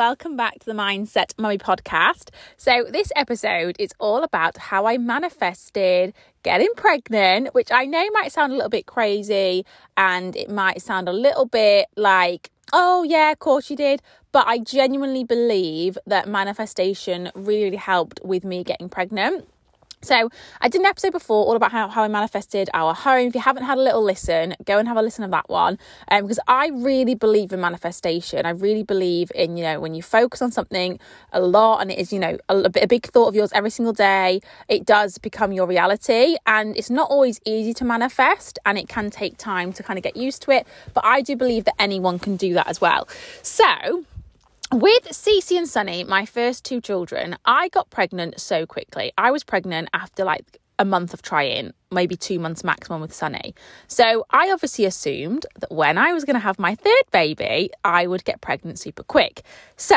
Welcome back to the Mindset Mummy podcast. So, this episode is all about how I manifested getting pregnant, which I know might sound a little bit crazy and it might sound a little bit like, oh, yeah, of course you did. But I genuinely believe that manifestation really, really helped with me getting pregnant. So I did an episode before all about how, how I manifested our home. If you haven't had a little listen, go and have a listen of that one. Um, because I really believe in manifestation. I really believe in, you know, when you focus on something a lot and it is, you know, a, a big thought of yours every single day, it does become your reality. And it's not always easy to manifest and it can take time to kind of get used to it. But I do believe that anyone can do that as well. So with Cece and Sunny, my first two children, I got pregnant so quickly. I was pregnant after like a month of trying, maybe two months maximum with Sunny. So I obviously assumed that when I was going to have my third baby, I would get pregnant super quick. So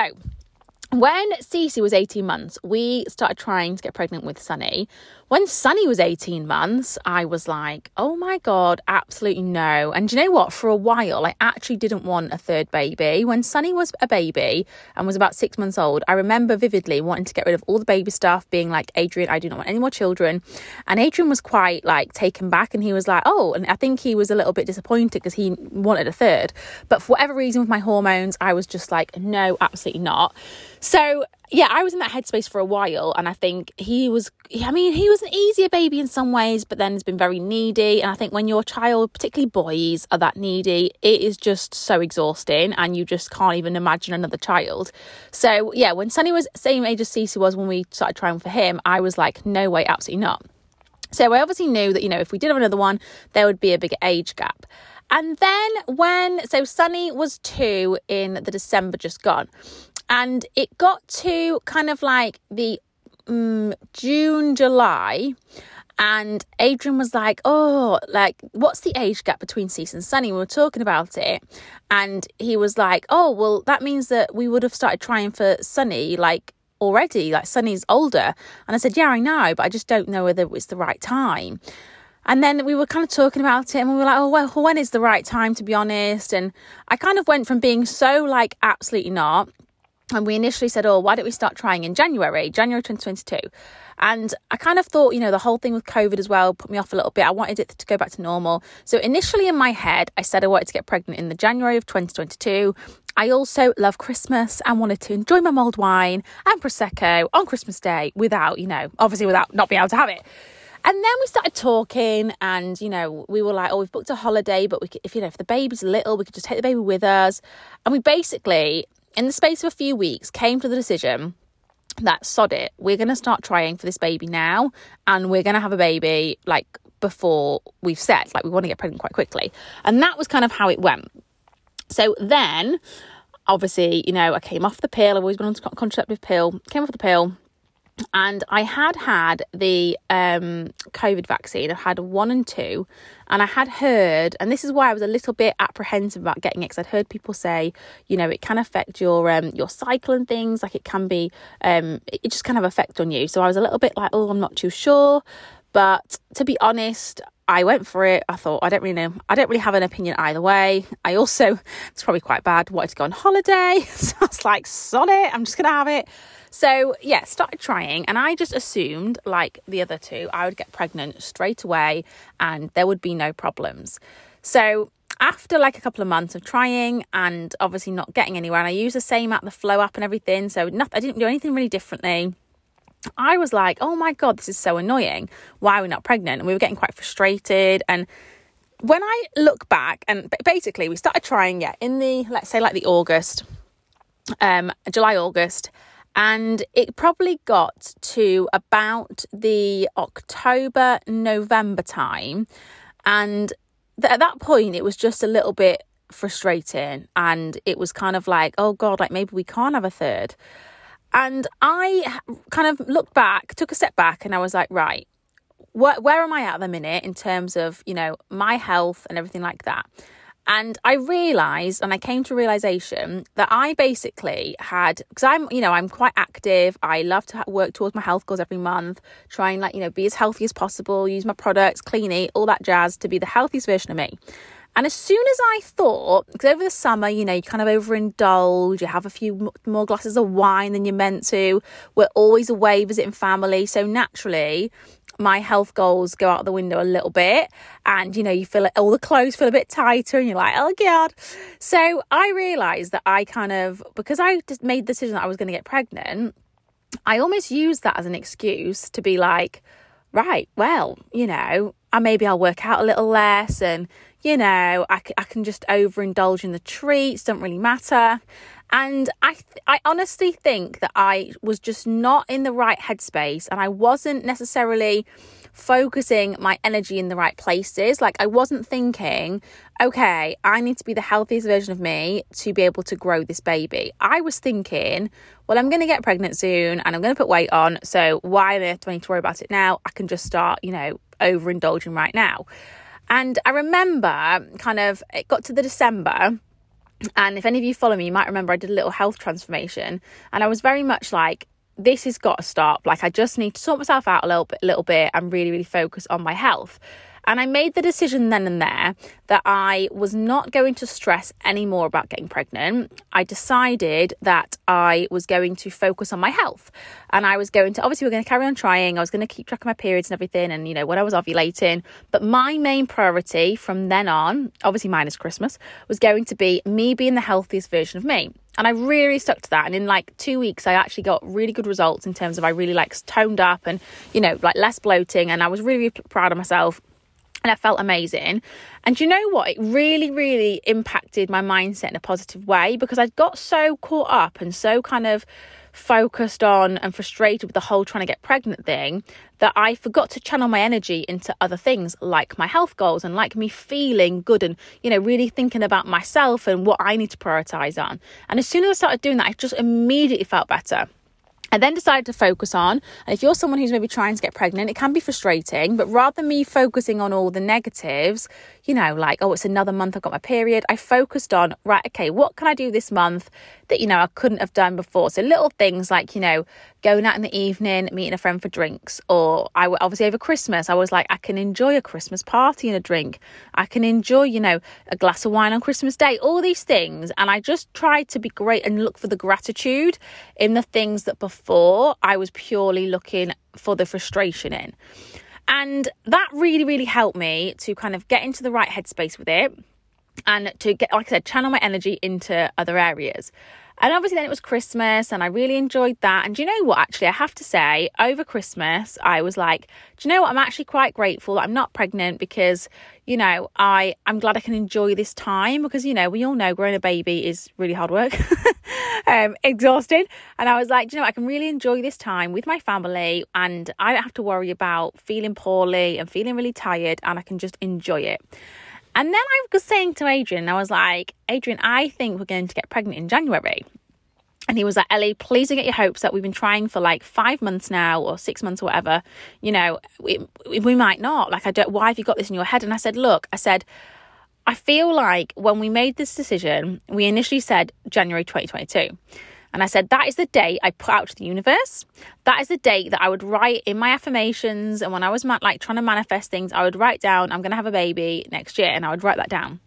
when Cece was 18 months, we started trying to get pregnant with Sunny. When Sunny was 18 months, I was like, oh my God, absolutely no. And you know what? For a while, I actually didn't want a third baby. When Sunny was a baby and was about six months old, I remember vividly wanting to get rid of all the baby stuff, being like, Adrian, I do not want any more children. And Adrian was quite like taken back and he was like, oh, and I think he was a little bit disappointed because he wanted a third. But for whatever reason, with my hormones, I was just like, no, absolutely not. So yeah, I was in that headspace for a while, and I think he was. I mean, he was an easier baby in some ways, but then has been very needy. And I think when your child, particularly boys, are that needy, it is just so exhausting, and you just can't even imagine another child. So yeah, when Sunny was same age as Cece was when we started trying for him, I was like, no way, absolutely not. So I obviously knew that you know if we did have another one, there would be a bigger age gap. And then when so Sunny was two in the December just gone. And it got to kind of like the um, June, July. And Adrian was like, Oh, like, what's the age gap between Cece and Sunny? We were talking about it. And he was like, Oh, well, that means that we would have started trying for Sunny, like, already. Like, Sunny's older. And I said, Yeah, I know, but I just don't know whether it's the right time. And then we were kind of talking about it and we were like, oh, well, when is the right time, to be honest? And I kind of went from being so like, absolutely not and we initially said, oh, why don't we start trying in January, January 2022? And I kind of thought, you know, the whole thing with COVID as well put me off a little bit. I wanted it to go back to normal. So initially in my head, I said I wanted to get pregnant in the January of 2022. I also love Christmas and wanted to enjoy my mulled wine and Prosecco on Christmas Day without, you know, obviously without not being able to have it. And then we started talking, and you know, we were like, "Oh, we've booked a holiday, but we could, if you know, if the baby's little, we could just take the baby with us." And we basically in the space of a few weeks, came to the decision that sod it, we're going to start trying for this baby now, and we're going to have a baby like before we've said, like we want to get pregnant quite quickly. And that was kind of how it went. So then, obviously, you know, I came off the pill, I've always been on contraceptive pill, came off the pill, and I had had the um, COVID vaccine. I had one and two, and I had heard, and this is why I was a little bit apprehensive about getting it because I'd heard people say, you know, it can affect your um, your cycle and things. Like it can be, um, it just kind of affect on you. So I was a little bit like, oh, I'm not too sure. But to be honest, I went for it. I thought I don't really know. I don't really have an opinion either way. I also it's probably quite bad. Wanted to go on holiday, so I was like, "Sod it! I'm just gonna have it." So, yeah, started trying, and I just assumed, like the other two, I would get pregnant straight away and there would be no problems. So, after like a couple of months of trying and obviously not getting anywhere, and I used the same app, the Flo app, and everything, so nothing, I didn't do anything really differently. I was like, oh my God, this is so annoying. Why are we not pregnant? And we were getting quite frustrated. And when I look back, and basically, we started trying, yeah, in the, let's say, like the August, um, July, August, and it probably got to about the October, November time. And th- at that point, it was just a little bit frustrating. And it was kind of like, oh God, like maybe we can't have a third. And I kind of looked back, took a step back, and I was like, right, where, where am I at the minute in terms of, you know, my health and everything like that? And I realized, and I came to realization that I basically had, because I'm, you know, I'm quite active. I love to work towards my health goals every month, try and like, you know, be as healthy as possible, use my products, clean eat, all that jazz to be the healthiest version of me. And as soon as I thought, because over the summer, you know, you kind of overindulge, you have a few more glasses of wine than you're meant to. We're always away visiting family. So naturally, my health goals go out the window a little bit and you know you feel like all the clothes feel a bit tighter and you're like oh god. So i realized that i kind of because i just made the decision that i was going to get pregnant i almost used that as an excuse to be like right well you know I maybe I'll work out a little less and you know I, I can just overindulge in the treats don't really matter and I th- I honestly think that I was just not in the right headspace and I wasn't necessarily focusing my energy in the right places like I wasn't thinking okay I need to be the healthiest version of me to be able to grow this baby I was thinking well I'm going to get pregnant soon and I'm going to put weight on so why on earth do I need to worry about it now I can just start you know overindulging right now. And I remember kind of, it got to the December. And if any of you follow me, you might remember I did a little health transformation. And I was very much like, this has got to stop. Like, I just need to sort myself out a little bit, little bit and really, really focus on my health. And I made the decision then and there that I was not going to stress anymore about getting pregnant. I decided that I was going to focus on my health. And I was going to, obviously, we're going to carry on trying. I was going to keep track of my periods and everything. And, you know, when I was ovulating. But my main priority from then on, obviously minus Christmas, was going to be me being the healthiest version of me. And I really stuck to that. And in like two weeks, I actually got really good results in terms of I really like toned up and, you know, like less bloating. And I was really proud of myself and I felt amazing. And you know what? It really, really impacted my mindset in a positive way because I got so caught up and so kind of focused on and frustrated with the whole trying to get pregnant thing that I forgot to channel my energy into other things like my health goals and like me feeling good and, you know, really thinking about myself and what I need to prioritize on. And as soon as I started doing that, I just immediately felt better. I then decided to focus on, and if you're someone who's maybe trying to get pregnant, it can be frustrating, but rather than me focusing on all the negatives, you know, like, oh, it's another month I've got my period, I focused on, right, okay, what can I do this month that, you know, I couldn't have done before? So little things like, you know, going out in the evening, meeting a friend for drinks, or I obviously over Christmas, I was like, I can enjoy a Christmas party and a drink. I can enjoy, you know, a glass of wine on Christmas Day, all these things. And I just tried to be great and look for the gratitude in the things that before I was purely looking for the frustration in. And that really, really helped me to kind of get into the right headspace with it and to get, like I said, channel my energy into other areas. And obviously, then it was Christmas, and I really enjoyed that. And do you know what? Actually, I have to say, over Christmas, I was like, do you know what? I'm actually quite grateful that I'm not pregnant because, you know, I I'm glad I can enjoy this time because you know we all know growing a baby is really hard work, um, exhausting. And I was like, you know, I can really enjoy this time with my family, and I don't have to worry about feeling poorly and feeling really tired, and I can just enjoy it. And then I was saying to Adrian, I was like, Adrian, I think we're going to get pregnant in January. And he was like, Ellie, please don't get your hopes up. We've been trying for like five months now or six months or whatever. You know, we, we might not. Like, I don't, why have you got this in your head? And I said, look, I said, I feel like when we made this decision, we initially said January 2022. And I said, that is the date I put out to the universe. That is the date that I would write in my affirmations. And when I was like trying to manifest things, I would write down, I'm going to have a baby next year. And I would write that down.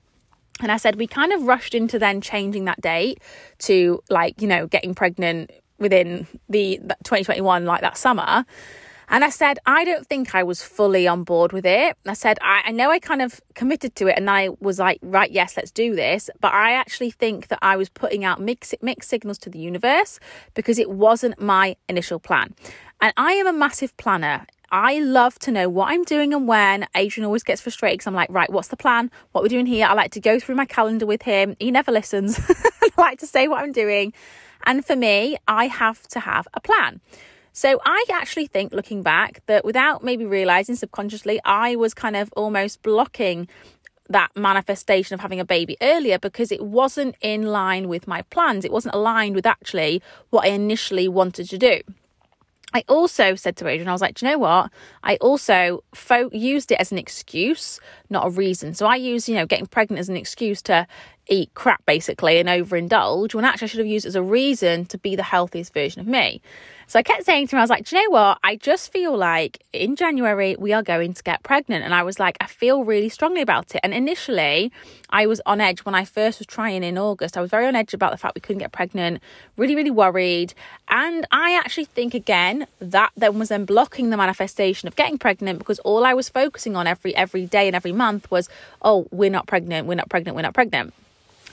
And I said, we kind of rushed into then changing that date to like, you know, getting pregnant within the 2021, like that summer. And I said, I don't think I was fully on board with it. I said, I, I, know I kind of committed to it and I was like, right, yes, let's do this. But I actually think that I was putting out mixed, mixed signals to the universe because it wasn't my initial plan. And I am a massive planner. I love to know what I'm doing and when. Adrian always gets frustrated because I'm like, right, what's the plan? What we're doing here? I like to go through my calendar with him. He never listens. I like to say what I'm doing. And for me, I have to have a plan. So I actually think, looking back, that without maybe realizing subconsciously, I was kind of almost blocking that manifestation of having a baby earlier because it wasn't in line with my plans. It wasn't aligned with actually what I initially wanted to do. I also said to Adrian, I was like, do you know what? I also fo- used it as an excuse, not a reason. So I used, you know, getting pregnant as an excuse to eat crap basically and overindulge when actually I should have used it as a reason to be the healthiest version of me. So I kept saying to him, I was like, do you know what? I just feel like in January we are going to get pregnant. And I was like, I feel really strongly about it. And initially, I was on edge when I first was trying in August. I was very on edge about the fact we couldn't get pregnant, really, really worried. And I actually think, again, that then was then blocking the manifestation of getting pregnant because all I was focusing on every every day and every month was, oh, we're not pregnant, we're not pregnant, we're not pregnant.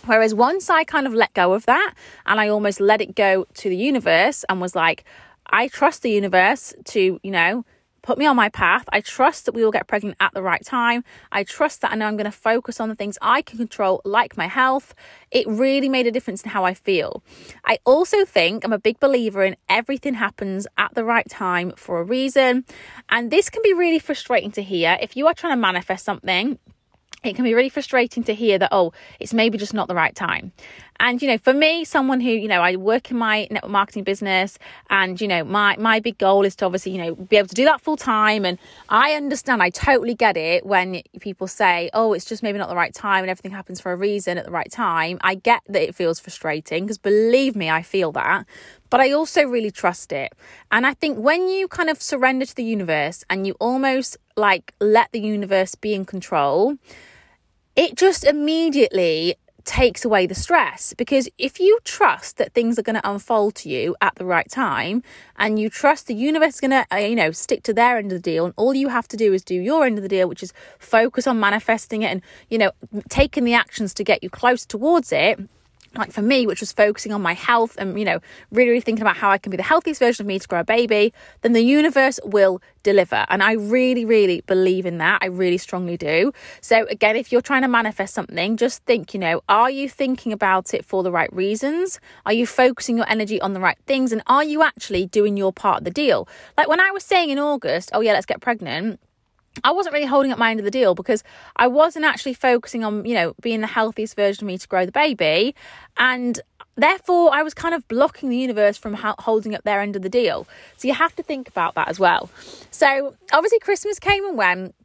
Whereas once I kind of let go of that and I almost let it go to the universe and was like, I trust the universe to, you know, put me on my path. I trust that we will get pregnant at the right time. I trust that I know I'm going to focus on the things I can control, like my health. It really made a difference in how I feel. I also think I'm a big believer in everything happens at the right time for a reason. And this can be really frustrating to hear. If you are trying to manifest something, it can be really frustrating to hear that, oh, it's maybe just not the right time. And, you know, for me, someone who, you know, I work in my network marketing business and, you know, my, my big goal is to obviously, you know, be able to do that full time. And I understand, I totally get it when people say, oh, it's just maybe not the right time and everything happens for a reason at the right time. I get that it feels frustrating because believe me, I feel that. But I also really trust it. And I think when you kind of surrender to the universe and you almost like let the universe be in control, it just immediately takes away the stress because if you trust that things are going to unfold to you at the right time and you trust the universe is going to uh, you know stick to their end of the deal and all you have to do is do your end of the deal which is focus on manifesting it and you know taking the actions to get you close towards it like for me, which was focusing on my health and, you know, really, really thinking about how I can be the healthiest version of me to grow a baby, then the universe will deliver. And I really, really believe in that. I really strongly do. So, again, if you're trying to manifest something, just think, you know, are you thinking about it for the right reasons? Are you focusing your energy on the right things? And are you actually doing your part of the deal? Like when I was saying in August, oh, yeah, let's get pregnant I wasn't really holding up my end of the deal because I wasn't actually focusing on, you know, being the healthiest version of me to grow the baby. And therefore, I was kind of blocking the universe from holding up their end of the deal. So you have to think about that as well. So obviously, Christmas came and went.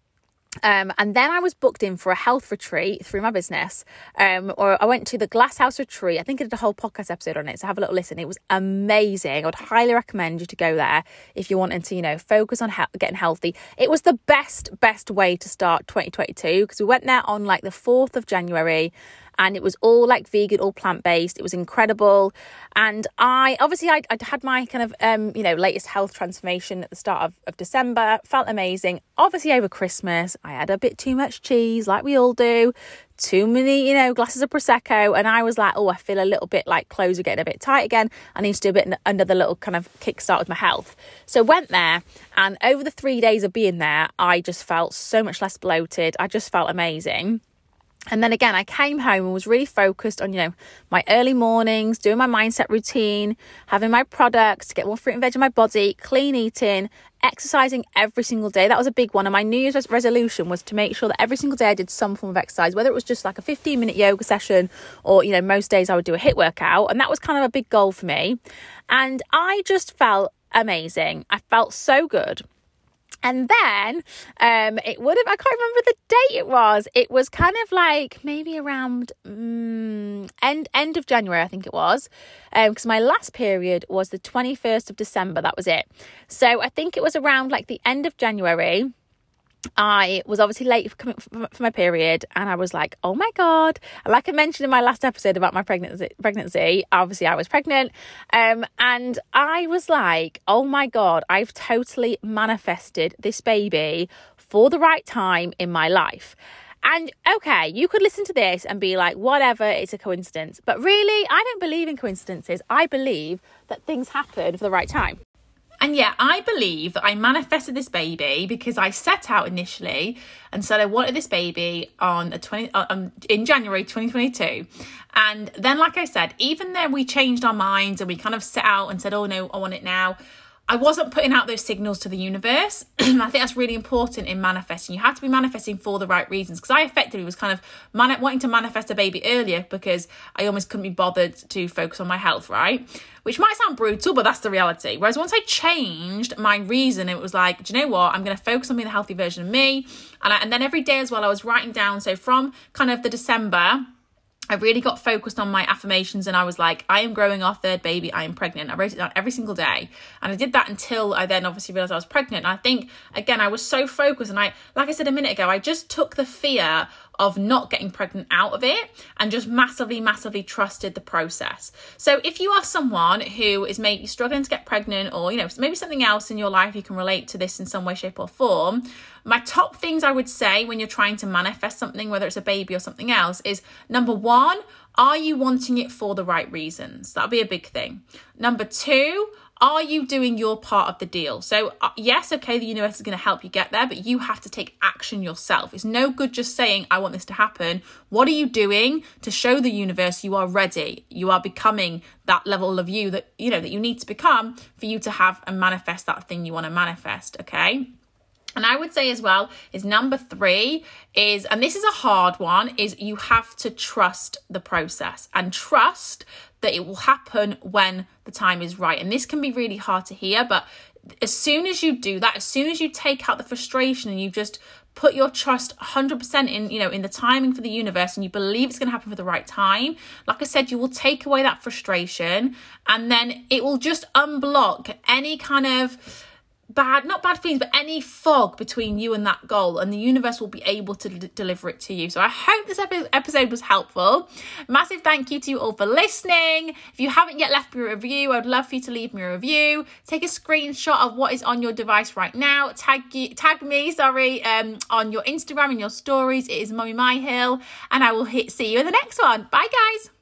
Um, and then I was booked in for a health retreat through my business. Um, or I went to the Glasshouse retreat. I think I did a whole podcast episode on it. So have a little listen. It was amazing. I would highly recommend you to go there if you're wanting to, you know, focus on he- getting healthy. It was the best, best way to start 2022 because we went there on like the 4th of January and it was all like vegan, all plant based. It was incredible. And I obviously I would had my kind of um, you know latest health transformation at the start of, of December. Felt amazing. Obviously over Christmas I had a bit too much cheese, like we all do. Too many, you know, glasses of prosecco, and I was like, "Oh, I feel a little bit like clothes are getting a bit tight again. I need to do a bit another little kind of kickstart with my health." So went there, and over the three days of being there, I just felt so much less bloated. I just felt amazing. And then again, I came home and was really focused on, you know, my early mornings, doing my mindset routine, having my products get more fruit and veg in my body, clean eating, exercising every single day. That was a big one. And my New Year's resolution was to make sure that every single day I did some form of exercise, whether it was just like a 15 minute yoga session or, you know, most days I would do a HIIT workout. And that was kind of a big goal for me. And I just felt amazing. I felt so good. And then um, it would have, I can't remember the date it was. It was kind of like maybe around um, end, end of January, I think it was. Because um, my last period was the 21st of December. That was it. So I think it was around like the end of January I was obviously late for, for my period, and I was like, "Oh my god!" Like I mentioned in my last episode about my pregnancy, pregnancy, obviously I was pregnant, um, and I was like, "Oh my god!" I've totally manifested this baby for the right time in my life. And okay, you could listen to this and be like, whatever, it's a coincidence. But really, I don't believe in coincidences. I believe that things happen for the right time. And yeah, I believe that I manifested this baby because I set out initially and said I wanted this baby on a 20 uh, um, in January 2022. And then like I said, even though we changed our minds and we kind of set out and said, "Oh no, I want it now." I wasn't putting out those signals to the universe. I think that's really important in manifesting. You have to be manifesting for the right reasons. Because I effectively was kind of man- wanting to manifest a baby earlier because I almost couldn't be bothered to focus on my health, right? Which might sound brutal, but that's the reality. Whereas once I changed my reason, it was like, do you know what? I'm going to focus on being the healthy version of me. And, I, and then every day as well, I was writing down. So from kind of the December I really got focused on my affirmations and I was like, I am growing our third baby. I am pregnant. I wrote it down every single day. And I did that until I then obviously realized I was pregnant. And I think, again, I was so focused. And I, like I said a minute ago, I just took the fear of not getting pregnant out of it and just massively, massively trusted the process. So if you are someone who is maybe struggling to get pregnant or, you know, maybe something else in your life, you can relate to this in some way, shape, or form. My top things I would say when you're trying to manifest something, whether it's a baby or something else, is number one, are you wanting it for the right reasons? That'll be a big thing. Number two, are you doing your part of the deal? So, uh, yes, okay, the universe is going to help you get there, but you have to take action yourself. It's no good just saying, I want this to happen. What are you doing to show the universe you are ready? You are becoming that level of you that, you know, that you need to become for you to have and manifest that thing you want to manifest, okay? And I would say as well is number three is, and this is a hard one, is you have to trust the process and trust that it will happen when the time is right. And this can be really hard to hear, but as soon as you do that, as soon as you take out the frustration and you just put your trust 100% in you know in the timing for the universe and you believe it's going to happen for the right time like i said you will take away that frustration and then it will just unblock any kind of bad, not bad feelings, but any fog between you and that goal, and the universe will be able to d- deliver it to you. So I hope this epi- episode was helpful. Massive thank you to you all for listening. If you haven't yet left me a review, I'd love for you to leave me a review. Take a screenshot of what is on your device right now. Tag you, tag me, sorry, um, on your Instagram and your stories. It is Mummy My Hill, and I will hit, see you in the next one. Bye, guys.